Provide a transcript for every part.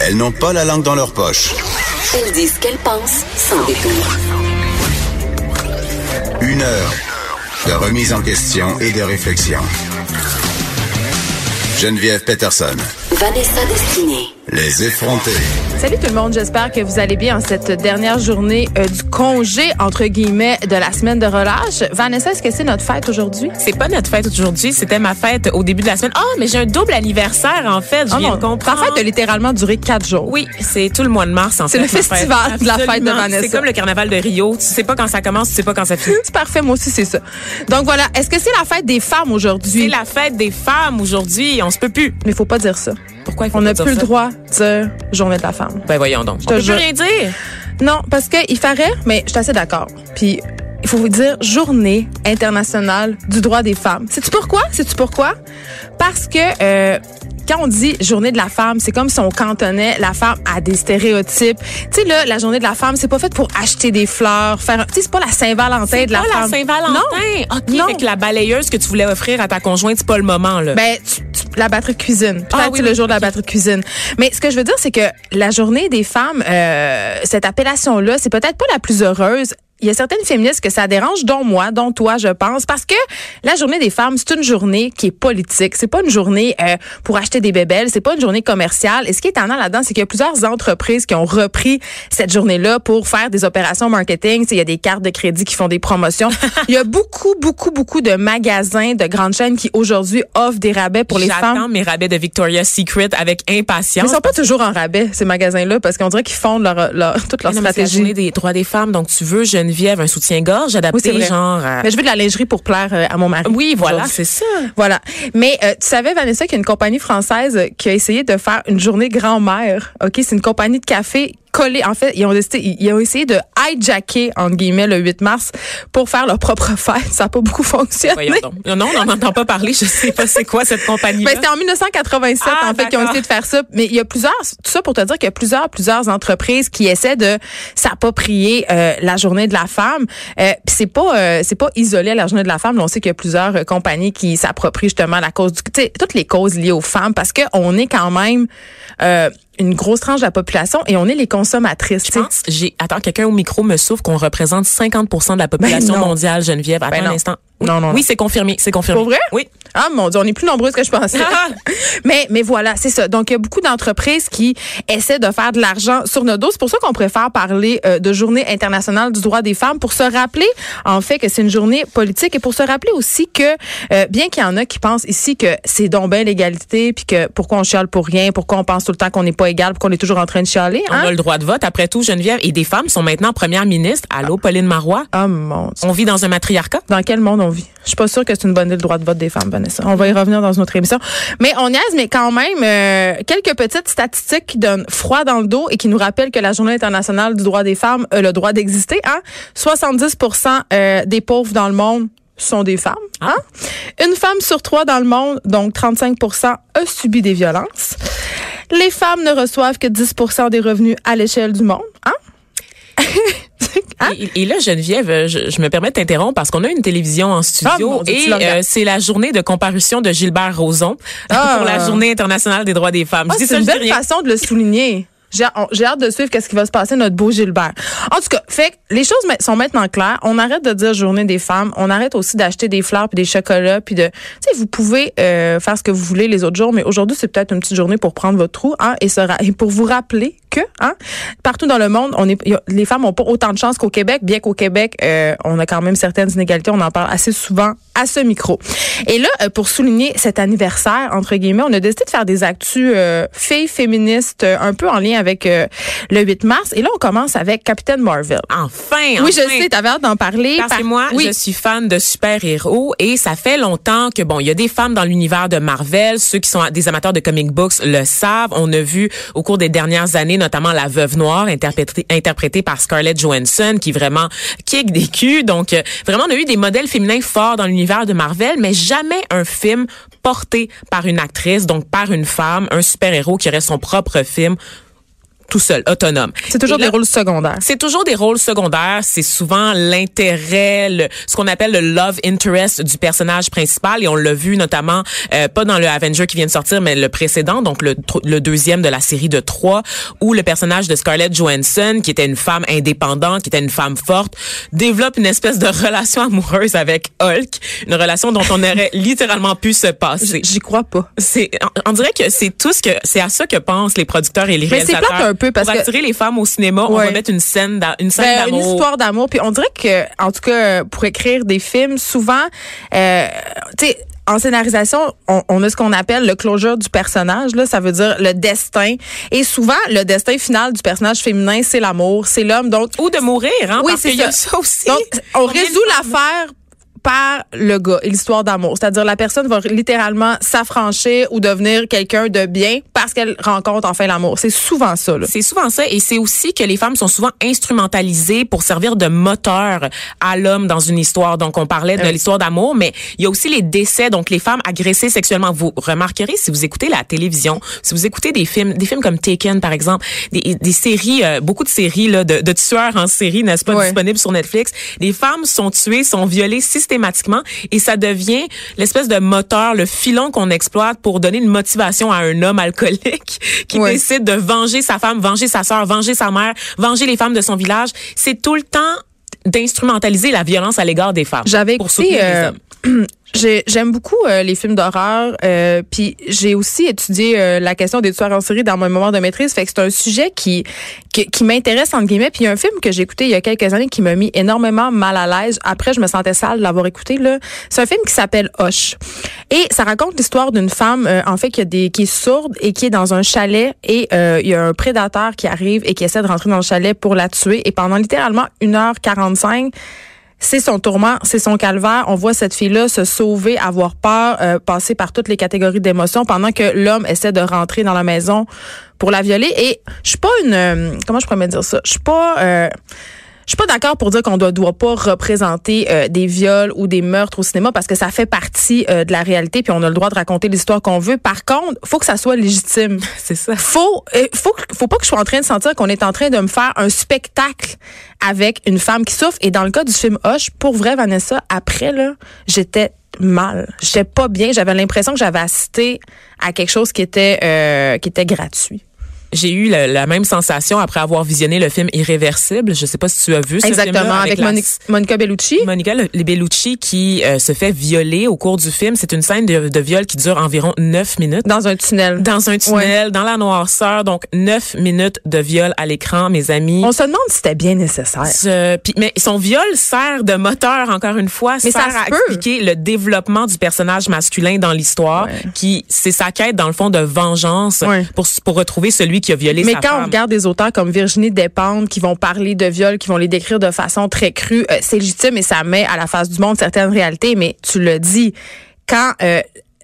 Elles n'ont pas la langue dans leur poche. Elles disent ce qu'elles pensent sans détour. Une heure de remise en question et de réflexion. Geneviève Peterson. Vanessa Destinée. Les effrontés. Salut tout le monde, j'espère que vous allez bien en cette dernière journée euh, du congé, entre guillemets, de la semaine de relâche. Vanessa, est-ce que c'est notre fête aujourd'hui? C'est pas notre fête aujourd'hui, c'était ma fête au début de la semaine. Oh, mais j'ai un double anniversaire, en fait, je Ah viens non, ta fête a littéralement duré quatre jours. Oui, c'est tout le mois de mars, en C'est fait. le ma fête. festival de la fête de. Vanessa. C'est comme le carnaval de Rio. Tu sais pas quand ça commence, tu sais pas quand ça finit. C'est parfait, moi aussi c'est ça. Donc voilà, est-ce que c'est la fête des femmes C'est aujourd'hui? la fête des femmes aujourd'hui, on se peut plus. Mais il faut pas dire ça. Pourquoi il faut On n'a plus le droit de dire journée de la femme. Ben voyons donc. On te peut plus jure. rien dire. Non, parce que il ferait, mais je suis assez d'accord. Puis il faut vous dire journée internationale du droit des femmes. Sais-tu pourquoi? Sais-tu pourquoi? Parce que euh, quand on dit journée de la femme, c'est comme si on cantonnait la femme à des stéréotypes. Tu sais là, la journée de la femme, c'est pas fait pour acheter des fleurs, faire. Tu sais, c'est pas la Saint-Valentin de la pas femme. la Saint-Valentin. OK, Non. avec la balayeuse que tu voulais offrir à ta conjointe, c'est pas le moment, là. Ben, tu- tu- la batterie de cuisine. Peut-être Ah oui, le oui, jour de la batterie de cuisine. Mais ce que je veux dire, c'est que la journée des femmes, euh, cette appellation-là, c'est peut-être pas la plus heureuse. Il y a certaines féministes que ça dérange, dont moi, dont toi, je pense, parce que la journée des femmes, c'est une journée qui est politique. C'est pas une journée euh, pour acheter des bébelles. C'est pas une journée commerciale. Et ce qui est étonnant là-dedans, c'est qu'il y a plusieurs entreprises qui ont repris cette journée-là pour faire des opérations marketing. Il y a des cartes de crédit qui font des promotions. Il y a beaucoup, beaucoup, beaucoup de magasins de grandes chaînes qui aujourd'hui offrent des rabais pour les J'attends femmes. mes rabais de Victoria's Secret avec Mais impatience. ils sont pas toujours en rabais, ces magasins-là, parce qu'on dirait qu'ils fondent leur, leur, toute leur Non, mais c'est la stratégie. journée des droits des femmes, donc tu veux, Geneviève, un soutien-gorge Oui, adapté, vrai. genre... à- Mais je veux de la lingerie pour plaire euh, à mon mari. Oui, voilà, c'est ça. Voilà. Mais euh, tu savais, Vanessa, qu'il y a une compagnie française qui a essayé de faire une journée grand-mère. OK? C'est une compagnie de café collée. En fait, ils ont, décidé, ils ont essayé de hijacker, entre guillemets, le 8 mars pour faire leur propre fête. Ça n'a pas beaucoup fonctionné. Non, non, on n'en entend pas parler. Je sais pas c'est quoi cette compagnie-là. Ben, c'était en 1987, Ah, en fait, qu'ils ont essayé de faire ça. Mais il y a plusieurs, tout ça pour te dire qu'il y a plusieurs, plusieurs entreprises qui essaient de s'approprier euh, la journée de la femme. Euh, Puis c'est pas, euh, c'est pas isolé à la journée de la femme. Là, on sait qu'il y a plusieurs euh, compagnies qui s'approprient justement la cause du, toutes les causes liées aux femmes parce que on est quand même euh, une grosse tranche de la population et on est les consommatrices. Je pense, j'ai, attends, quelqu'un au micro me souffle qu'on représente 50% de la population Ben non. mondiale, Geneviève. Attends Ben un non. instant. Oui, Non, non, non. Oui, c'est confirmé, c'est confirmé. Pour vrai? Oui. Ah mon dieu, on est plus nombreuses que je pensais. mais mais voilà, c'est ça. Donc il y a beaucoup d'entreprises qui essaient de faire de l'argent sur notre dos. C'est pour ça qu'on préfère parler euh, de Journée internationale du droit des femmes pour se rappeler en fait que c'est une journée politique et pour se rappeler aussi que euh, bien qu'il y en a qui pensent ici que c'est donc bien l'égalité puis que pourquoi on chiale pour rien, pourquoi on pense tout le temps qu'on n'est pas égal, pourquoi on est toujours en train de chialer, On hein? a le droit de vote, après tout, Geneviève. Et des femmes sont maintenant premières ministres. Allô, Pauline Marois? Oh mon dieu. On vit dans un matriarcat? Dans quel monde on vit? Je suis pas sûre que c'est une bonne idée le droit de vote des femmes, Vanessa. On va y revenir dans une autre émission. Mais on niaise, mais quand même, euh, quelques petites statistiques qui donnent froid dans le dos et qui nous rappellent que la Journée internationale du droit des femmes a le droit d'exister. Hein? 70% euh, des pauvres dans le monde sont des femmes. Hein? Une femme sur trois dans le monde, donc 35% a subi des violences. Les femmes ne reçoivent que 10% des revenus à l'échelle du monde. Hein? Hein? Et, et là, Geneviève, euh, je, je me permets de t'interrompre parce qu'on a une télévision en Ah, studio Dieu, tu et euh, c'est la journée de comparution de Gilbert Rozon Ah. pour la Journée internationale des droits des femmes. Ah, c'est une je belle façon de le souligner. J'ai hâte de suivre qu'est-ce qui va se passer notre beau Gilbert. En tout cas, fait que les choses sont maintenant claires. On arrête de dire journée des femmes. On arrête aussi d'acheter des fleurs puis des chocolats puis de, tu sais, vous pouvez euh, faire ce que vous voulez les autres jours, mais aujourd'hui c'est peut-être une petite journée pour prendre votre trou, hein, et, se ra- et pour vous rappeler que, hein, partout dans le monde, on est, y a- les femmes ont pas autant de chance qu'au Québec, bien qu'au Québec, euh, on a quand même certaines inégalités. On en parle assez souvent à ce micro. Et là, euh, pour souligner cet anniversaire entre guillemets, on a décidé de faire des actus euh, filles féministes un peu en lien avec euh, le 8 mars. Et là, on commence avec Captain Marvel. Enfin, Oui, je sais, t'avais hâte d'en parler. Parce Par- que moi, oui. je suis fan de super-héros et ça fait longtemps que, bon, il y a des femmes dans l'univers de Marvel. Ceux qui sont des amateurs de comic books le savent. On a vu au cours des dernières années, notamment La Veuve Noire, interprétée, par Scarlett Johansson, qui vraiment kick des culs. Donc, euh, vraiment, on a eu des modèles féminins forts dans l'univers de Marvel, mais jamais un film porté par une actrice, donc par une femme, un super-héros qui aurait son propre film tout seul, autonome. C'est toujours là, des rôles secondaires. c'est toujours des rôles secondaires. C'est souvent l'intérêt, le- ce qu'on appelle le love interest du personnage principal. Et on l'a vu notamment, euh, pas dans le Avenger qui vient de sortir, mais le précédent, donc le, le deuxième de la série de trois, où le personnage de Scarlett Johansson, qui était une femme indépendante, qui était une femme forte, développe une espèce de relation amoureuse avec Hulk. Une relation dont on aurait littéralement pu se passer. J'y crois pas. C'est, on, on dirait que c'est tout ce que, c'est à ça que pensent les producteurs et les Mais c'est plate réalisateurs. un peu parce Pour que- attirer les femmes au cinéma, on va mettre une scène, d'a- une scène Ben, une d'amour. histoire d'amour. Puis on dirait que, en tout cas, pour écrire des films, souvent, euh, tu sais, en scénarisation, on, on a ce qu'on appelle le closure du personnage. Là, ça veut dire le destin. Et souvent, le destin final du personnage féminin, c'est l'amour, c'est l'homme. Donc, Ou de mourir, hein, Oui, parce c'est qu'il y a ça. ça aussi. donc on de résout l'affaire par le gars et l'histoire d'amour. C'est-à-dire la personne va littéralement s'affranchir ou devenir quelqu'un de bien parce qu'elle rencontre enfin l'amour. C'est souvent ça. C'est souvent ça et c'est aussi que les femmes sont souvent instrumentalisées pour servir de moteur à l'homme dans une histoire. Donc on parlait de Oui. l'histoire d'amour, mais il y a aussi les décès, donc les femmes agressées sexuellement. Vous remarquerez si vous écoutez la télévision, si vous écoutez des films, des films comme Taken par exemple, des, des séries, euh, beaucoup de séries là, de, de tueurs en série, n'est-ce pas, Ouais. disponibles sur Netflix. Les femmes sont tuées, sont violées systématiquement et ça devient l'espèce de moteur, le filon qu'on exploite pour donner une motivation à un homme alcoolique qui décide de venger sa femme, venger sa sœur, venger sa mère, venger les femmes de son village. C'est tout le temps d'instrumentaliser la violence à l'égard des femmes. J'avais pour écouté, euh, J'aime beaucoup euh, les films d'horreur, euh, puis j'ai aussi étudié euh, la question des tueurs en série dans mon mémoire de maîtrise. Fait que c'est un sujet qui qui, qui m'intéresse entre guillemets. Puis il y a un film que j'ai écouté il y a quelques années qui m'a mis énormément mal à l'aise. Après, je me sentais sale de l'avoir écouté. Là, c'est un film qui s'appelle Hoche et ça raconte l'histoire d'une femme euh, en fait qui a des qui est sourde et qui est dans un chalet et euh, il y a un prédateur qui arrive et qui essaie de rentrer dans le chalet pour la tuer et pendant littéralement 1h45 c'est son tourment, c'est son calvaire. On voit cette fille-là se sauver, avoir peur, euh, passer par toutes les catégories d'émotions pendant que l'homme essaie de rentrer dans la maison pour la violer. Et je suis pas une, euh, comment je pourrais me dire ça, je suis pas. euh, je suis pas d'accord pour dire qu'on ne doit pas représenter euh, des viols ou des meurtres au cinéma parce que ça fait partie euh, de la réalité puis on a le droit de raconter l'histoire qu'on veut. Par contre, faut que ça soit légitime. C'est ça. Faut euh, faut faut pas que je sois en train de sentir qu'on est en train de me faire un spectacle avec une femme qui souffre et dans le cas du film Hush, pour vrai Vanessa, après là, j'étais mal. J'étais pas bien, j'avais l'impression que j'avais assisté à quelque chose qui était euh, qui était gratuit. J'ai eu la, la même sensation après avoir visionné le film Irréversible. Je sais pas si tu as vu ce Exactement film-là, avec, la- Moni- Monica Bellucci. Monica Le- Bellucci qui euh, se fait violer au cours du film. C'est une scène de, de viol qui dure environ neuf minutes. dans un tunnel. Dans un tunnel, dans la noirceur, donc neuf minutes de viol à l'écran, mes amis. On se demande si c'était bien nécessaire. Mais son viol sert de moteur, encore une fois, Mais sert ça à peut. expliquer le développement du personnage masculin dans l'histoire, Ouais. qui c'est sa quête dans le fond de vengeance Ouais. pour pour retrouver celui qui a violé Mais sa quand on regarde des auteurs comme Virginie Despentes qui vont parler de viol, qui vont les décrire de façon très crue, euh, c'est légitime et ça met à la face du monde certaines réalités. Mais tu le dis, quand euh,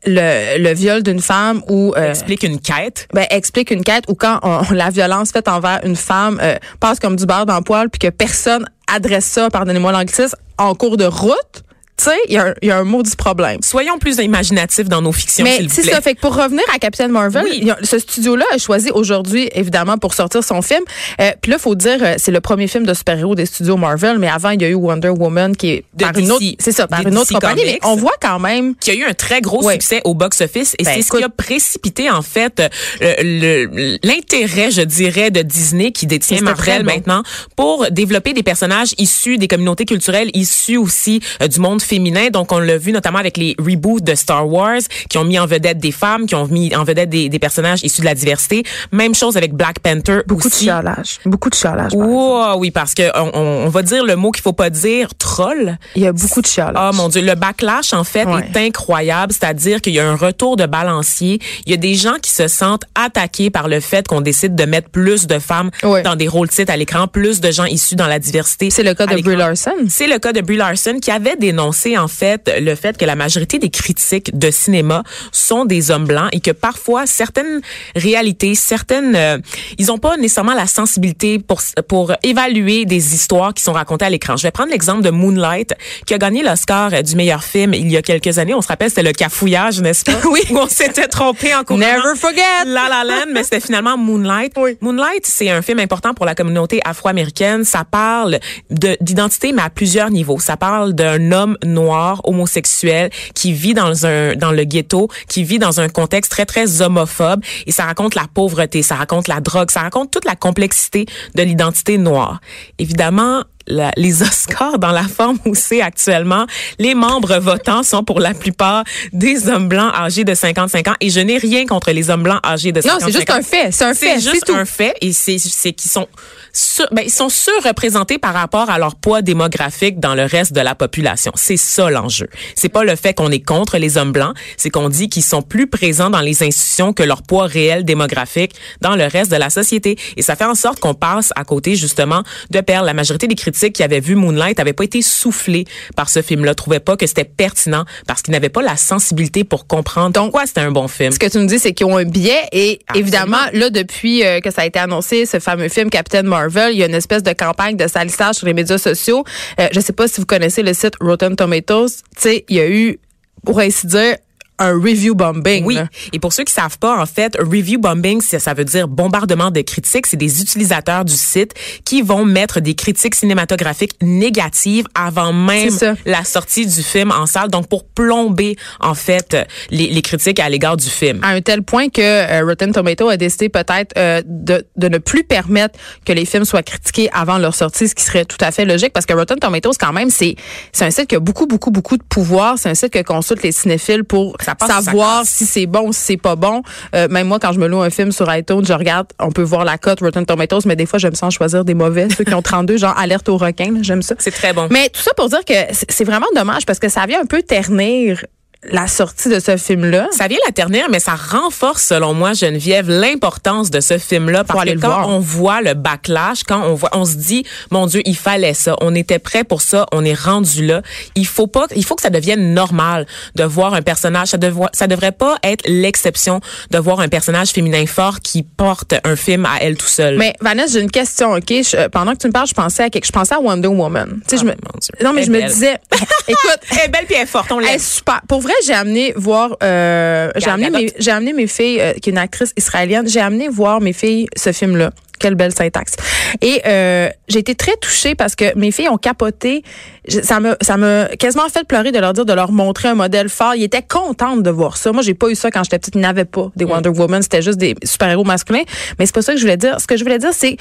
le, le viol d'une femme ou euh, explique une quête. ben, explique une quête ou quand on- la violence faite envers une femme euh, passe comme du beurre dans le poil puis que personne adresse ça, pardonnez-moi l'anglicisme, en cours de route, tu sais, il y, a un- il y a un maudit problème. Soyons plus imaginatifs dans nos fictions, Mais c'est ça. Fait que pour revenir à Captain Marvel, Oui. y a- ce studio-là a choisi aujourd'hui, évidemment, pour sortir son film. Euh, Puis là, faut dire, euh, c'est le premier film de super-héros des studios Marvel, mais avant, il y a eu Wonder Woman qui est De par une autre, c'est ça, par une autre DC compagnie. Mais on voit quand même. qui a eu un très gros succès au box-office et Ben, c'est ce qui a précipité en fait euh, l'intérêt, je dirais, de Disney qui détient Marvel bon. maintenant pour développer des personnages issus des communautés culturelles, issus aussi euh, du monde féminin. Donc on l'a vu notamment avec les reboots de Star Wars qui ont mis en vedette des femmes, qui ont mis en vedette des, des personnages issus de la diversité. Même chose avec Black Panther Beaucoup aussi. de chialage. Beaucoup de chialage. Wow, oui, parce que on, va dire le mot qu'il faut pas dire, troll. Il y a beaucoup de chialage. Ah mon Dieu, le backlash en fait Ouais. est incroyable, c'est-à-dire qu'il y a un retour de balancier. Il y a des gens qui se sentent attaqués par le fait qu'on décide de mettre plus de femmes Ouais. dans des rôles titres à l'écran, plus de gens issus dans la diversité. C'est le cas de. Brie Larson. C'est le cas de Brie Larson qui avait dénoncé dénoncer en fait le fait que la majorité des critiques de cinéma sont des hommes blancs et que parfois certaines réalités, certaines, euh, ils n'ont pas nécessairement la sensibilité pour pour évaluer des histoires qui sont racontées à l'écran. Je vais prendre l'exemple de Moonlight qui a gagné l'Oscar du meilleur film il y a quelques années. On se rappelle, c'était le cafouillage, n'est-ce pas? Oui. Où on s'était trompé en. Never forget. La La Land, mais c'était finalement Moonlight. Moonlight, c'est un film important pour la communauté afro-américaine. Ça parle de- d'identité, mais à plusieurs niveaux. Ça parle d'un homme noir, homosexuel, qui vit dans un dans le ghetto, qui vit dans un contexte très très homophobe, et ça raconte la pauvreté, ça raconte la drogue, ça raconte toute la complexité de l'identité noire. Évidemment. la- les Oscars dans la forme où c'est actuellement, les membres votants sont pour la plupart des hommes blancs âgés de 55 ans et je n'ai rien contre les hommes blancs âgés de Non, 55 ans. c'est juste un fait. C'est un fait. C'est juste un fait et c'est c'est qu'ils sont sur, ben, ils sont surreprésentés par rapport à leur poids démographique dans le reste de la population. C'est ça l'enjeu. C'est pas le fait qu'on est contre les hommes blancs, c'est qu'on dit qu'ils sont plus présents dans les institutions que leur poids réel démographique dans le reste de la société et ça fait en sorte qu'on passe à côté justement de perdre la majorité des critiques qui avaient vu Moonlight n'avaient pas été soufflés par ce film-là, trouvaient pas que c'était pertinent parce qu'ils n'avaient pas la sensibilité pour comprendre pourquoi c'était un bon film. Ce que tu me dis, c'est qu'ils ont un billet et Absolument. évidemment, là, depuis euh, que ça a été annoncé, ce fameux film Captain Marvel, il y a une espèce de campagne de salissage sur les médias sociaux. Euh, je sais pas si vous connaissez le site Rotten Tomatoes. Tu sais, il y a eu, pour ainsi dire, un review bombing. Oui. là. Et pour ceux qui savent pas, en fait, review bombing, ça, ça veut dire bombardement de critiques. C'est des utilisateurs du site qui vont mettre des critiques cinématographiques négatives avant même la sortie du film en salle. Donc, pour plomber, en fait, les, les critiques à l'égard du film. à un tel point que euh, Rotten Tomato a décidé peut-être euh, de, de ne plus permettre que les films soient critiqués avant leur sortie, ce qui serait tout à fait logique parce que Rotten Tomatoes quand même c'est c'est un site qui a beaucoup beaucoup beaucoup de pouvoir, c'est un site que consultent les cinéphiles pour Ça passe ça savoir si c'est bon ou si c'est pas bon. Euh, même moi quand je me loue un film sur iTunes, je regarde, on peut voir la cote Rotten Tomatoes, mais des fois je me sens choisir des mauvais, ceux qui ont 32 genre alerte au requin, j'aime ça. C'est très bon. Mais tout ça pour dire que c'est c'est vraiment dommage parce que ça vient un peu ternir la sortie de ce film-là. Ça vient la ternir, mais ça renforce, selon moi, Geneviève, l'importance de ce film-là. Parce que quand voir. on voit le backlash, quand on voit, on se dit, mon Dieu, il fallait ça. On était prêt pour ça. On est rendu là. Il faut pas, il faut que ça devienne normal de voir un personnage. Ça, devrait, ça devrait pas être l'exception de voir un personnage féminin fort qui porte un film à elle tout seul. Mais Vanessa, j'ai une question, OK? Je- euh, pendant que tu me parles, je pensais à quelque, je pensais à Wonder Woman. Tu sais, Ah, je me, mon Dieu. non, mais Elle je me disais, écoute, elle est belle puis elle est forte. On elle est super. Pour vrai, j'ai amené voir, euh, j'ai amené mes, j'ai amené mes filles, euh, qui est une actrice israélienne, j'ai amené voir mes filles ce film-là. Quelle belle syntaxe. Et euh, j'ai été très touchée parce que mes filles ont capoté. Je- Ça me ça m'a quasiment fait pleurer de leur dire de leur montrer un modèle fort. Ils étaient contentes de voir ça. Moi, j'ai pas eu ça quand j'étais petite. Ils n'avaient pas des Wonder Woman. C'était juste des super-héros masculins. Mais c'est pas ça que je voulais dire. Ce que je voulais dire, c'est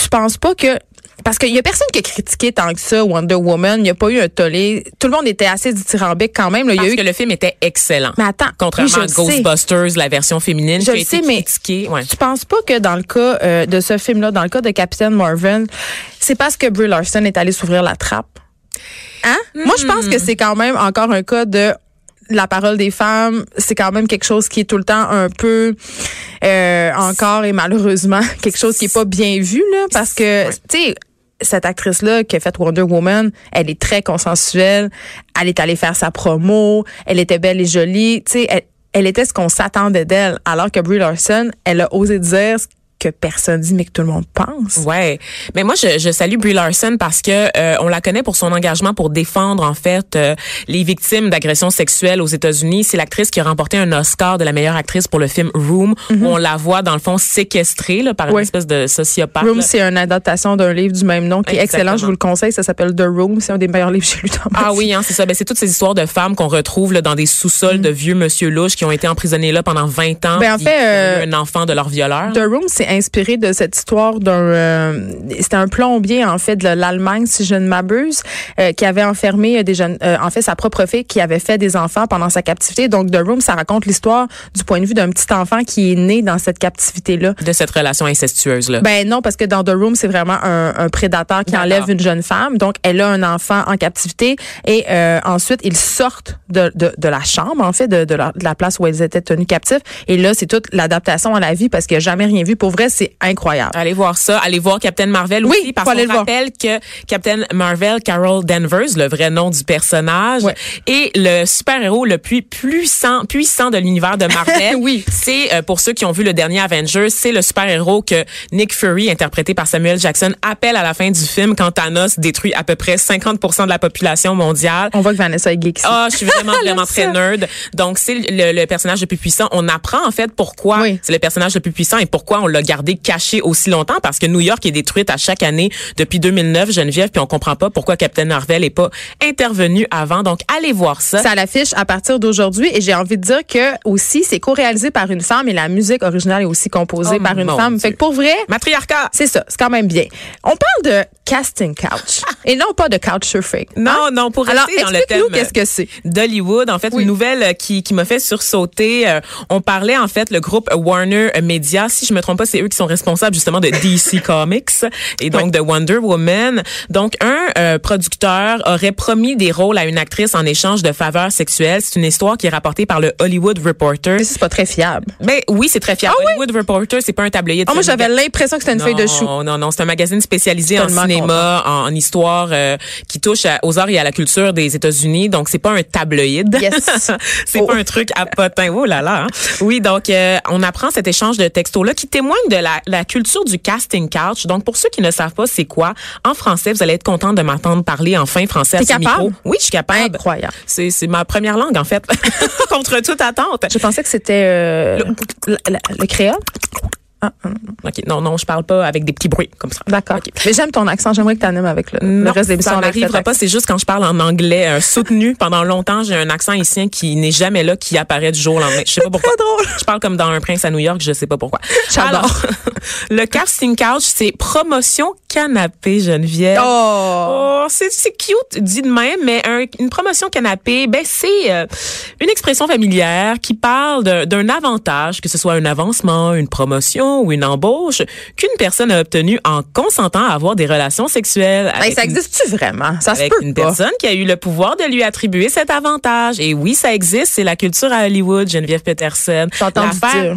tu penses pas que parce qu'il y a personne qui a critiqué tant que ça Wonder Woman. Il n'y a pas eu un tollé. Tout le monde était assez dithyrambique quand même. là. Il y a eu que le film était excellent. mais attends, Contrairement oui, à sais. Ghostbusters, la version féminine, Je qui a été sais, mais critiquée. Ouais. Tu penses pas que dans le cas euh, de ce film-là, dans le cas de Captain Marvel, c'est parce que Brie Larson est allé s'ouvrir la trappe? Hein? Moi, je pense que c'est quand même encore un cas de la parole des femmes, c'est quand même quelque chose qui est tout le temps un peu euh, encore et malheureusement quelque chose qui est pas bien vu là parce que tu sais cette actrice-là qui a fait Wonder Woman, elle est très consensuelle. Elle est allée faire sa promo. Elle était belle et jolie. Tu sais, elle, elle était ce qu'on s'attendait d'elle. Alors que Brie Larson, elle a osé dire que personne dit, mais que tout le monde pense. Ouais, mais moi je, je salue Brie Larson parce que euh, on la connaît pour son engagement pour défendre en fait euh, les victimes d'agressions sexuelles aux États-Unis. C'est l'actrice qui a remporté un Oscar de la meilleure actrice pour le film Room, où on la voit dans le fond séquestrée là, par une Mhm. Oui. espèce de sociopathe. Room, c'est une adaptation d'un livre du même nom qui est excellent. Exactement. Je vous le conseille. Ça s'appelle The Room. C'est un des meilleurs livres que j'ai lu dans ma Ah oui, hein, c'est ça. Ben, c'est toutes ces histoires de femmes qu'on retrouve là, dans des sous-sols de vieux monsieur louches qui ont été emprisonnés là pendant 20 ans. Mm. Ben, en fait, euh, eu un enfant de leur violeur. The Room, c'est inspiré de cette histoire d'un. euh, C'était un plombier en fait de l'Allemagne, si je ne m'abuse, euh, qui avait enfermé des jeunes, euh, en fait sa propre fille qui avait fait des enfants pendant sa captivité. Donc The Room, ça raconte l'histoire du point de vue d'un petit enfant qui est né dans cette captivité là. de cette relation incestueuse là. Ben non, parce que dans The Room, c'est vraiment un, un prédateur qui enlève une jeune femme. Donc, elle a un enfant en captivité et euh, ensuite, ils sortent de, de, de la chambre, en fait, de, de, la, de la place où elles étaient tenues captives. Et là, c'est toute l'adaptation à la vie parce qu'il n'y a jamais rien vu pour vrai. c'est incroyable. Allez voir ça. Allez voir Captain Marvel Oui, aussi, parce qu'on le voir. rappelle que Captain Marvel, Carol Danvers, le vrai nom du personnage, Ouais. est le super-héros le plus puissant, puissant de l'univers de Marvel. Oui. C'est, euh, pour ceux qui ont vu le dernier Avengers, c'est le super-héros que Nick Fury, interprété par Samuel Jackson, appelle à la fin du film quand Thanos détruit à peu près 50% de la population mondiale. On voit que Vanessa est geek. Ah, je suis vraiment, vraiment ça. très nerd. Donc, c'est le, le personnage le plus puissant. On apprend, en fait, pourquoi Oui. c'est le personnage le plus puissant et pourquoi on l'a gardé caché aussi longtemps. Parce que New York est détruite à chaque année depuis 2009, Geneviève, puis on comprend pas pourquoi Captain Marvel est pas intervenu avant. Donc, allez voir ça. Ça l'affiche à partir d'aujourd'hui et j'ai envie de dire que aussi c'est co-réalisé par une femme et la musique originale est aussi composée Oh, par une femme. Dieu. Fait que pour vrai, Matriarcat! c'est ça, c'est quand même bien. On parle de casting couch et non pas de couch surfing. Non, Hein? non, pour Alors rester dans le thème qu'est-ce que c'est. d'Hollywood. En fait, Oui. une nouvelle euh, qui, qui m'a fait sursauter. euh, on parlait, en fait, le groupe Warner Media. Si je me trompe pas, c'est eux qui sont responsables, justement, de DC Comics et donc de Wonder Woman. Donc, un euh, producteur aurait promis des rôles à une actrice en échange de faveurs sexuelles. C'est une histoire qui est rapportée par le Hollywood Reporter. Mais c'est pas très fiable. Ben oui, c'est très fier. Hollywood Reporter, c'est pas un tablier de Ah, moi j'avais l'impression que c'était une feuille de chou. Non, non, non. C'est un magazine spécialisé en cinéma, en, en histoire, euh, qui touche à- aux arts et à la culture des États-Unis. Donc, c'est pas un tabloïd. Yes. c'est Oh. pas un truc à potin. Oh là là. hein. Oui, donc, euh, on apprend cet échange de textos-là qui témoigne de la, la culture du casting couch. Donc, pour ceux qui ne savent pas c'est quoi, en français, vous allez être content de m'entendre parler enfin français à ce capable? micro. Oui, je suis capable. Incroyable. C'est, c'est ma première langue, en fait. Contre toute attente. Je pensais que c'était euh, le, le- le créole. Ah, ah, OK, non, non, je parle pas avec des petits bruits comme ça. D'accord. Mais j'aime ton accent. J'aimerais que tu animes avec le, le Non, reste de l'émission. ça n'arrivera pas. C'est juste quand je parle en anglais euh, soutenu. Pendant longtemps, j'ai un accent haïtien qui n'est jamais là, qui apparaît du jour au lendemain. Je sais pas pourquoi. très drôle. Je parle comme dans Un prince à New York. Je sais pas pourquoi. J'adore. Alors, le casting couch, c'est promotion canapé, Geneviève. Oh. Oh, c'est cute dit de même, mais un- une promotion canapé, ben c'est euh, une expression familière qui parle d'un avantage, que ce soit un avancement, une promotion ou une embauche, qu'une personne a obtenu en consentant à avoir des relations sexuelles Hey, avec ça existe-tu vraiment? Ça se peut une pas. personne qui a eu le pouvoir de lui attribuer cet avantage. Et oui, ça existe, c'est la culture à Hollywood, Geneviève Peterson. L'affaire-.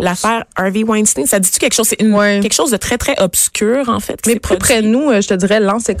L'affaire Harvey Weinstein, ça dit-tu quelque chose? C'est quelque chose de très, très obscur, en fait. Mais plus près de nous, euh, je te dirais lance et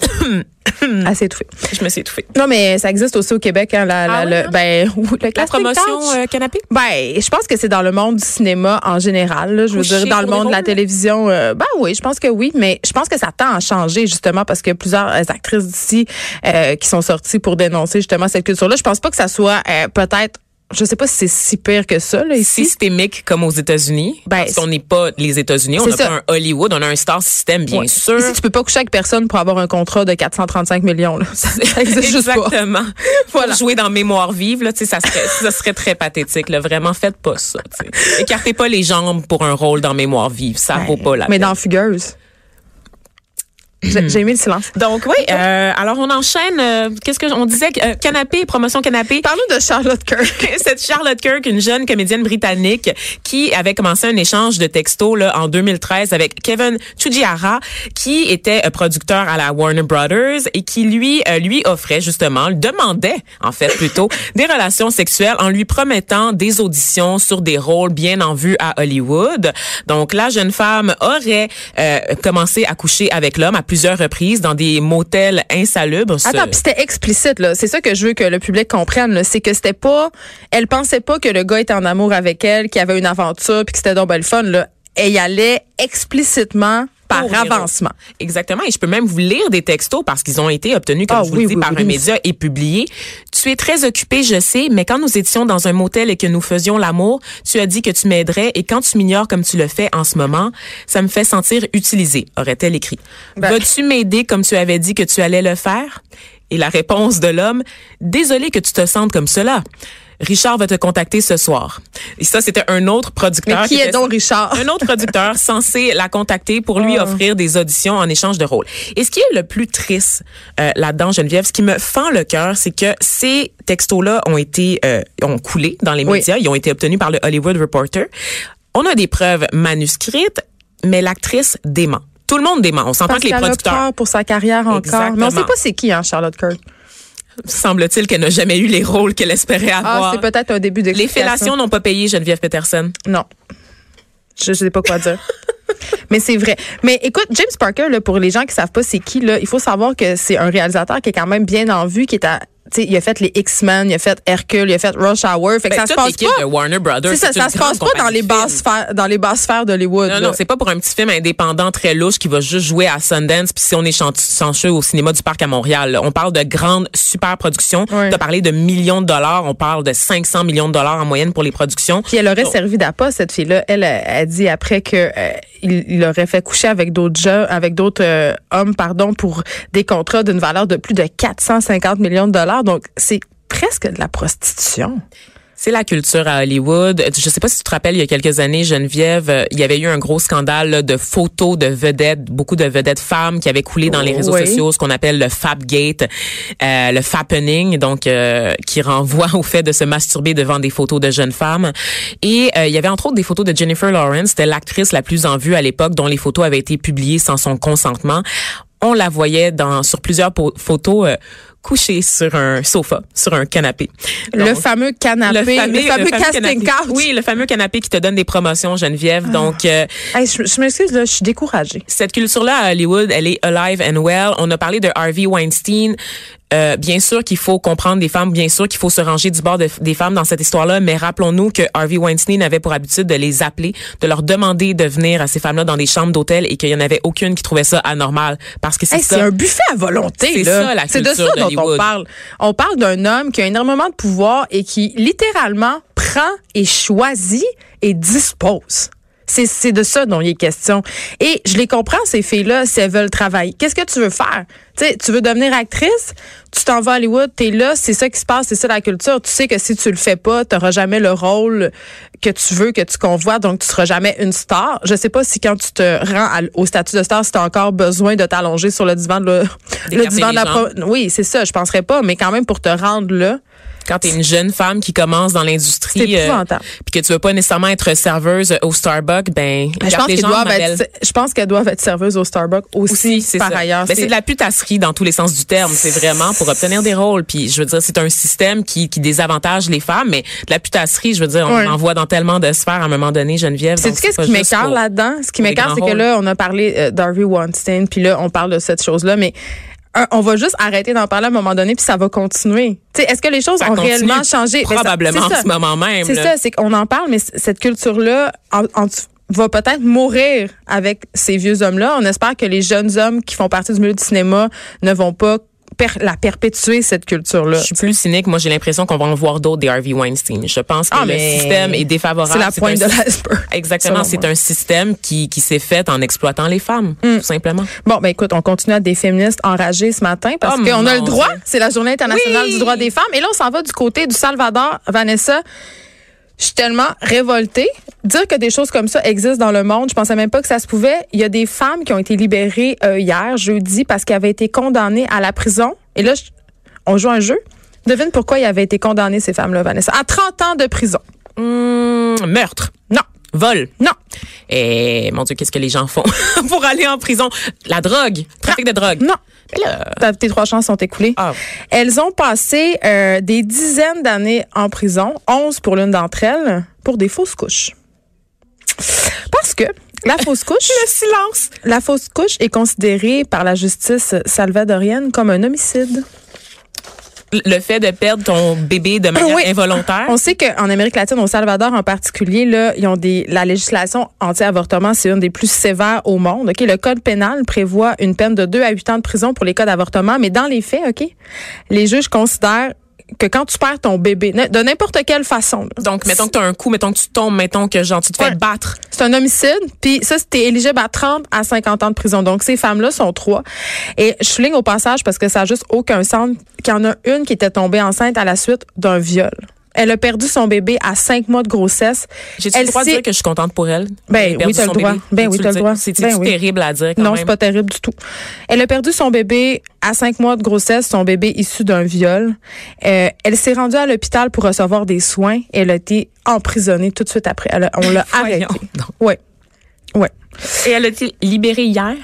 compte. Assez étouffé. Je me suis étouffée. Non, mais ça existe aussi au Québec, hein, la, la- Ah oui, le, hein? ben, ou le La casting promotion euh, canapé? Ben, je pense que c'est dans le monde du cinéma en général. là. je veux dire, dans le monde de la télévision. euh, ben oui, je pense que oui, mais je pense que ça tend à changer justement parce a plusieurs euh, actrices d'ici euh, qui sont sorties pour dénoncer justement cette culture-là. Je pense pas que ça soit euh, peut-être. Je sais pas si c'est si pire que ça là ici. Systémique comme aux États-Unis. Ben, parce qu'on n'est pas les États-Unis, on n'a pas un Hollywood, on a un star system, bien Ouais. sûr. Ici, tu peux pas coucher avec personne pour avoir un contrat de 435 millions. Là. Ça, ça existe juste pas. Exactement. Voilà. Pour jouer dans Mémoire vive, là, tu sais, ça serait, ça serait très pathétique. Là. Vraiment, faites pas ça. tu sais. Écartez pas les jambes pour un rôle dans Mémoire vive. Ça vaut pas la Mais peine. dans Fugueuse. J'ai j'ai mis le silence. Donc oui, euh, alors on enchaîne. euh, Qu'est-ce que on disait euh, canapé, promotion canapé. Parlons de Charlotte Kirk. Cette Charlotte Kirk, une jeune comédienne britannique qui avait commencé un échange de textos là, en 2013 avec Kevin Chujihara, qui était euh, producteur à la Warner Brothers et qui lui euh, lui offrait justement, lui demandait en fait plutôt des relations sexuelles en lui promettant des auditions sur des rôles bien en vue à Hollywood. Donc la jeune femme aurait euh, commencé à coucher avec l'homme à plusieurs reprises dans des motels insalubres. Attends, puis c'était explicite là. C'est ça que je veux que le public comprenne. C'est que c'était pas. Elle pensait pas que le gars était en amour avec elle, qu'il y avait une aventure, puis que c'était donc ben le fun là. Elle y allait explicitement par avancement. Exactement. Et je peux même vous lire des textos parce qu'ils ont été obtenus, comme Ah je vous oui, le dis, oui, par oui, un média et publiés. Tu es très occupé, je sais, mais quand nous étions dans un motel et que nous faisions l'amour, tu as dit que tu m'aiderais et quand tu m'ignores comme tu le fais en ce moment, ça me fait sentir utilisée, aurait-elle écrit. Ben- Vas-tu m'aider comme tu avais dit que tu allais le faire? Et la réponse de l'homme, désolé que tu te sentes comme cela. Richard va te contacter ce soir. Et ça, c'était un autre producteur. Mais qui est était- donc Richard? un autre producteur censé la contacter pour lui Oh. offrir des auditions en échange de rôles. Et ce qui est le plus triste euh, là-dedans, Geneviève, ce qui me fend le cœur, c'est que ces textos-là ont été euh, ont coulé dans les Oui. médias, ils ont été obtenus par le Hollywood Reporter. On a des preuves manuscrites, mais l'actrice dément. Tout le monde dément. On s'entend que les producteurs. peur pour sa carrière encore. Exactement. Mais on sait pas c'est qui, hein, Charlotte Kirk. Semble-t-il qu'elle n'a jamais eu les rôles qu'elle espérait Ah, avoir. c'est peut-être un début les d'explication. fellations n'ont pas payé Geneviève Peterson. Non. Je, je sais pas quoi dire. Mais c'est vrai. Mais écoute, James Parker, là, pour les gens qui savent pas c'est qui, là, il faut savoir que c'est un réalisateur qui est quand même bien en vue, qui est à T'sais, il a fait les X-Men, il a fait Hercule, il a fait Rush Hour. Fait que Ben, ça se passe pas. de Warner Brothers. Ça, ça se passe pas dans les basses sphères, dans les basses sphères d'Hollywood. Non, là. non, c'est pas pour un petit film indépendant très louche qui va juste jouer à Sundance puis si on est chan- chanceux au cinéma du parc à Montréal. là. On parle de grandes super productions. Ouais. Tu as parlé de millions de dollars. On parle de 500 millions de dollars en moyenne pour les productions. Puis elle aurait Donc, servi d'appât cette fille-là. Elle a, dit après que euh, il, il aurait fait coucher avec d'autres jeux, avec d'autres euh, hommes, pardon, pour des contrats d'une valeur de plus de 450 millions de dollars. Donc c'est presque de la prostitution. C'est la culture à Hollywood. Je sais pas si tu te rappelles, il y a quelques années, Geneviève, euh, il y avait eu un gros scandale là, de photos de vedettes, beaucoup de vedettes femmes qui avaient coulé dans les réseaux Oui. sociaux, ce qu'on appelle le Fapgate, euh, le Fappening, donc euh, qui renvoie au fait de se masturber devant des photos de jeunes femmes. Et euh, il y avait entre autres des photos de Jennifer Lawrence, c'était l'actrice la plus en vue à l'époque, dont les photos avaient été publiées sans son consentement. On la voyait dans sur plusieurs photos euh, couchée sur un sofa, sur un canapé. le fameux canapé, le fameux, casting canapé. couch. Oui, le fameux canapé qui te donne des promotions, Geneviève. Donc, euh, Hey, je je m'excuse, là, je suis découragée. cette culture-là à Hollywood, elle est alive and well. On a parlé de Harvey Weinstein. Euh, bien sûr qu'il faut comprendre des femmes, bien sûr qu'il faut se ranger du bord de- des femmes dans cette histoire-là, mais rappelons-nous que Harvey Weinstein avait pour habitude de les appeler, de leur demander de venir à ces femmes-là dans des chambres d'hôtel et qu'il y en avait aucune qui trouvait ça anormal parce que c'est Hey, ça. c'est un buffet à volonté. C'est là. ça, la C'est de ça dont on parle. On parle d'un homme qui a énormément de pouvoir et qui littéralement prend et choisit et dispose. C'est, c'est de ça dont il est question. Et je les comprends, ces filles-là, si elles veulent travailler. Qu'est-ce que tu veux faire? Tu sais, tu veux devenir actrice? Tu t'en vas à Hollywood, t'es là, c'est ça qui se passe, c'est ça la culture. Tu sais que si tu le fais pas, t'auras jamais le rôle que tu veux, que tu convoites, donc tu seras jamais une star. Je sais pas si quand tu te rends à- au statut de star, si t'as encore besoin de t'allonger sur le divan de le, divan de la pro- Oui, c'est ça, je penserais pas, mais quand même pour te rendre là, quand tu es une jeune femme qui commence dans l'industrie épouvantable. puis que tu veux pas nécessairement être serveuse au Starbucks, ben Ben, je pense les qu'elles doivent être, je pense qu'elles doivent être serveuses au Starbucks aussi, par ça. ailleurs. Ben, c'est de la putasserie dans tous les sens du terme. C'est vraiment pour obtenir des rôles. Puis je veux dire, c'est un système qui, qui désavantage les femmes, mais de la putasserie, je veux dire, on Ouais. en voit dans tellement de sphères à un moment donné, Geneviève. C'est qu'est-ce qui m'écarte là-dedans? Ce qui m'écarte, c'est que là, on a parlé euh, d'Harvey Weinstein, puis là, on parle de cette chose-là, mais un, on va juste arrêter d'en parler à un moment donné, puis ça va continuer. Tu sais, est-ce que les choses Ça ont réellement changé? Ben, ça- Probablement en ça. ce moment même. C'est ça, c'est qu'on en parle, mais cette culture-là en- en- va peut-être mourir avec ces vieux hommes-là. On espère que les jeunes hommes qui font partie du milieu du cinéma ne vont pas per- la perpétuer, cette culture-là. Je suis plus cynique. Moi, j'ai l'impression qu'on va en voir d'autres des Harvey Weinstein. Je pense que Ah, le système est défavorable. C'est la pointe de l'iceberg. Exactement. C'est un système qui, qui s'est fait en exploitant les femmes, Mm. tout simplement. Bon, ben écoute, on continue à être des féministes enragées ce matin parce Oh, qu'on a le droit. C'est la Journée internationale Oui. du droit des femmes. Et là, on s'en va du côté du Salvador. Vanessa, je suis tellement révoltée. Dire que des choses comme ça existent dans le monde, je pensais même pas que ça se pouvait. Il y a des femmes qui ont été libérées euh, hier, jeudi, parce qu'elles avaient été condamnées à la prison. Et là, je- on joue un jeu. Devine pourquoi ils avaient été condamnées, ces femmes-là, Vanessa? À 30 ans de prison. Hum, meurtre. Non. Vol. Non. Et mon Dieu, qu'est-ce que les gens font pour aller en prison? La drogue. Trafic de drogue. Non. Là, Tes trois chances sont écoulées. Ah. Elles ont passé euh, des dizaines d'années en prison, 11 pour l'une d'entre elles, pour des fausses couches. Parce que la fausse couche, le silence. la fausse couche est considérée par la justice salvadorienne comme un homicide. Le fait de perdre ton bébé de manière Oui. involontaire? On sait qu'en Amérique latine, au Salvador en particulier, là, ils ont des, la législation anti-avortement, c'est une des plus sévères au monde. Ok, Le code pénal prévoit une peine de 2 à 8 ans de prison pour les cas d'avortement, mais dans les faits, ok, les juges considèrent que quand tu perds ton bébé, de n'importe quelle façon, là, Donc, mettons que tu as un coup, mettons que tu tombes, mettons que genre, tu te fais Ouais. battre. c'est un homicide, puis ça, c'était éligible à 30 à 50 ans de prison. Donc, ces femmes-là sont trois. Et je souligne au passage, parce que ça n'a juste aucun sens, qu'il y en a une qui était tombée enceinte à la suite d'un viol. Elle a perdu son bébé à cinq mois de grossesse. Elle le droit de dire que je suis contente pour elle? Ben oui, t'as le droit. bébé. Ben Peux-tu oui, t'as le droit. Ben oui. terrible à dire quand non, c'est pas terrible du tout. Elle a perdu son bébé à cinq mois de grossesse, son bébé issu d'un viol. Euh, elle s'est rendue à l'hôpital pour recevoir des soins. Elle a été emprisonnée tout de suite après. Elle a- on l'a arrêtée. Ouais. Ouais. Et elle a été libérée hier?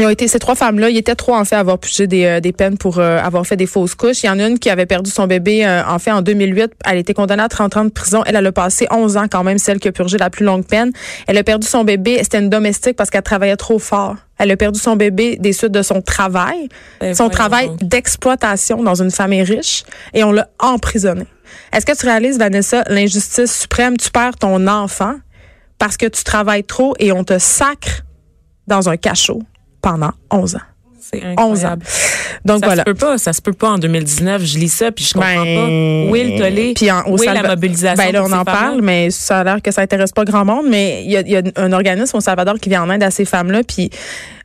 Ils ont été ces trois femmes-là, ils étaient trois en fait à avoir des, euh, des peines pour euh, avoir fait des fausses couches. Il y en a une qui avait perdu son bébé euh, en fait en 2008. Elle a été condamnée à 30 ans de prison. Elle, elle a passé 11 ans quand même, celle qui a purgé la plus longue peine. Elle a perdu son bébé. C'était une domestique parce qu'elle travaillait trop fort. Elle a perdu son bébé des suites de son travail, Ben son travail d'exploitation dans une famille riche, et on l'a emprisonnée. Est-ce que tu réalises, Vanessa, l'injustice suprême? Tu perds ton enfant parce que tu travailles trop et on te sacre dans un cachot pendant 11 ans. C'est 11 ans. Donc ça voilà. se peut pas, ça se peut pas en 2019. Je lis ça puis je comprends Ben, pas. Où est le tollé? Puis en- au Où est la mobilisation? Ben là, on en parle, mais ça a l'air que ça intéresse pas grand monde. Mais il y a, y a un organisme au Salvador qui vient en aide à ces femmes-là. Puis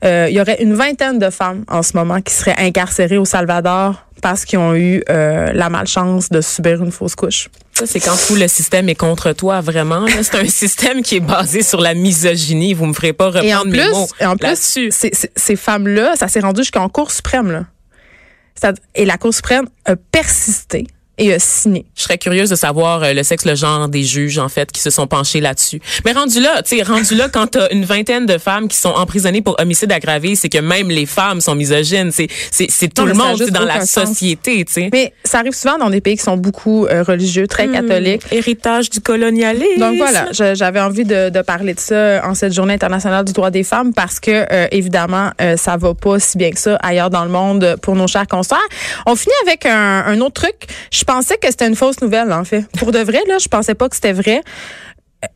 euh, il y aurait une vingtaine de femmes en ce moment qui seraient incarcérées au Salvador parce qu'ils ont eu euh, la malchance de subir une fausse couche. Ça, c'est quand tout le système est contre toi, vraiment. C'est un système qui est basé sur la misogynie. Vous me ferez pas reprendre Et en mes plus, mots et en plus, ces, femmes-là, ça s'est rendu jusqu'en Cour suprême. Là. Et la Cour suprême a persisté et signé. Je serais curieuse de savoir euh, le sexe, le genre des juges, en fait, qui se sont penchés là-dessus. Mais rendu là, tu sais, rendu là, quand t'as une vingtaine de femmes qui sont emprisonnées pour homicide aggravé, c'est que même les femmes sont misogynes. C'est, c'est, c'est tout le monde, dans la société, tu sais. Mais ça arrive souvent dans des pays qui sont beaucoup euh, religieux, très Hmm. catholiques. Héritage du colonialisme. Donc voilà, j'avais envie de, de parler de ça en cette journée internationale du droit des femmes parce que euh, évidemment euh, ça va pas si bien que ça ailleurs dans le monde pour nos chers consoeurs. On finit avec un, un autre truc. Je pensais que c'était une fausse nouvelle en fait. Pour de vrai là, je pensais pas que c'était vrai.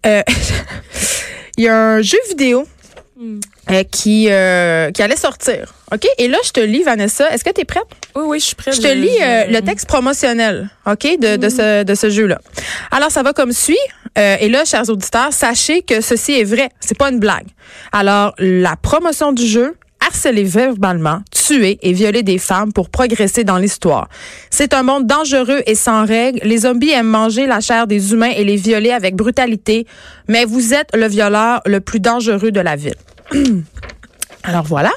Euh, Il y a un jeu vidéo euh, qui euh, qui allait sortir. OK? Et là je te lis Vanessa, est-ce que tu es prête? Oui, oui, je suis prête. je te lis le texte promotionnel, OK, de, de ce, de ce jeu-là. Alors, ça va comme suit. Et là, chers auditeurs, sachez que ceci est vrai. C'est pas une blague. Alors, la promotion du jeu, harceler verbalement, tuer et violer des femmes pour progresser dans l'histoire. C'est un monde dangereux et sans règles. Les zombies aiment manger la chair des humains et les violer avec brutalité. Mais vous êtes le violeur le plus dangereux de la ville. Alors voilà.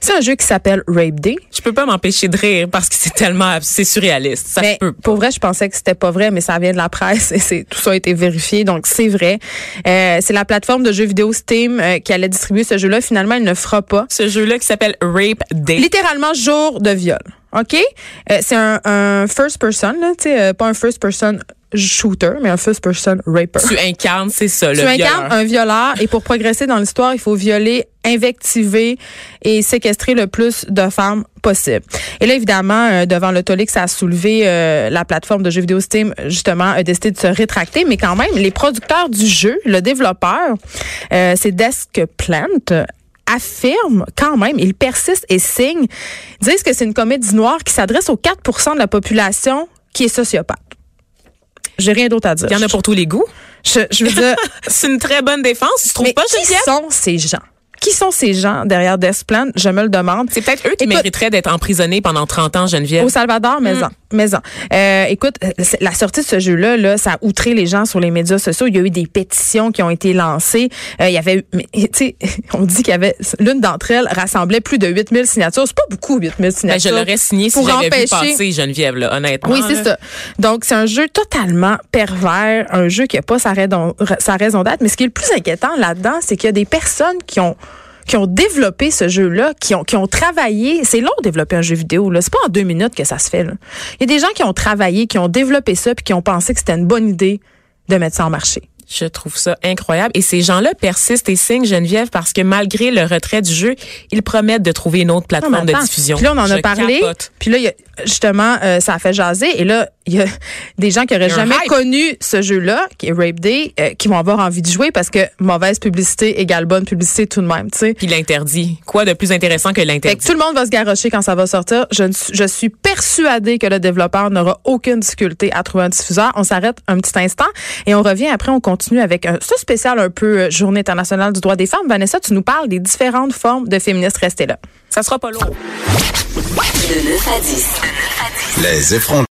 C'est un jeu qui s'appelle Rape Day. Je peux pas m'empêcher de rire parce que c'est tellement, c'est surréaliste. Ça Mais peut pour vrai, je pensais que c'était pas vrai, mais ça vient de la presse et c'est tout ça a été vérifié, donc c'est vrai. Euh, c'est la plateforme de jeux vidéo Steam euh, qui allait distribuer ce jeu-là. Finalement, elle ne fera pas. Ce jeu-là qui s'appelle Rape Day. Littéralement jour de viol. OK? Euh, c'est un, un first person, là, euh, pas un first person shooter, mais un first person raper. Tu incarnes, c'est ça, Tu le incarnes violeur. un violeur et pour progresser dans l'histoire, il faut violer, invectiver et séquestrer le plus de femmes possible. Et là, évidemment, euh, devant le tollé que ça a soulevé, euh, la plateforme de jeux vidéo Steam, justement, a décidé de se rétracter. Mais quand même, les producteurs du jeu, le développeur, euh, c'est Desk Plant, affirme quand même, il persiste et signe, disent que c'est une comédie noire qui s'adresse aux 4% de la population qui est sociopathe. J'ai rien d'autre à dire. Il y en a pour tous les goûts. Je, je veux dire, C'est une très bonne défense. Tu trouves mais pas, qui sont ces gens? Qui sont ces gens derrière Desplan? Je me le demande. C'est peut-être eux qui Écoute- mériteraient d'être emprisonnés pendant 30 ans, Geneviève. Au Salvador, maison. Maison. Euh, écoute, la sortie de ce jeu-là, là, ça a outré les gens sur les médias sociaux. Il y a eu des pétitions qui ont été lancées. Euh, il y avait, tu sais, on dit qu'il y avait, l'une d'entre elles rassemblait plus de 8000 signatures. C'est pas beaucoup, 8000 Ben, signatures. je l'aurais signé si Pour j'avais vu passer Geneviève, là, honnêtement. Oui, c'est ça. Donc, c'est un jeu totalement pervers, un jeu qui n'a pas sa raison, sa raison d'être. Mais ce qui est le plus inquiétant là-dedans, c'est qu'il y a des personnes qui ont qui ont développé ce jeu-là, qui ont, qui ont travaillé. C'est long de développer un jeu vidéo. Là. C'est pas en deux minutes que ça se fait. Là. Il y a des gens qui ont travaillé, qui ont développé ça, puis qui ont pensé que c'était une bonne idée de mettre ça en marché. Je trouve ça incroyable. Et ces gens-là persistent et signent, Geneviève, parce que malgré le retrait du jeu, ils promettent de trouver une autre plateforme de diffusion. Puis là, on en Je a parlé. capote. Puis là, y a- justement, euh, ça a fait jaser. Et là, il y a des gens qui auraient jamais hype. connu ce jeu-là, qui est Rape Day, euh, qui vont avoir envie de jouer parce que mauvaise publicité égale bonne publicité tout de même, tu sais. Puis l'interdit. Quoi de plus intéressant que Fait que l'interdit? tout le monde va se garrocher quand ça va sortir. Je, je suis persuadée que le développeur n'aura aucune difficulté à trouver un diffuseur. On s'arrête un petit instant et on revient après. On continue avec un ce spécial un peu euh, Journée internationale du droit des femmes. Vanessa, tu nous parles des différentes formes de féministes. Restez là. Ça sera pas long. De 9 à 10. Les effrontés.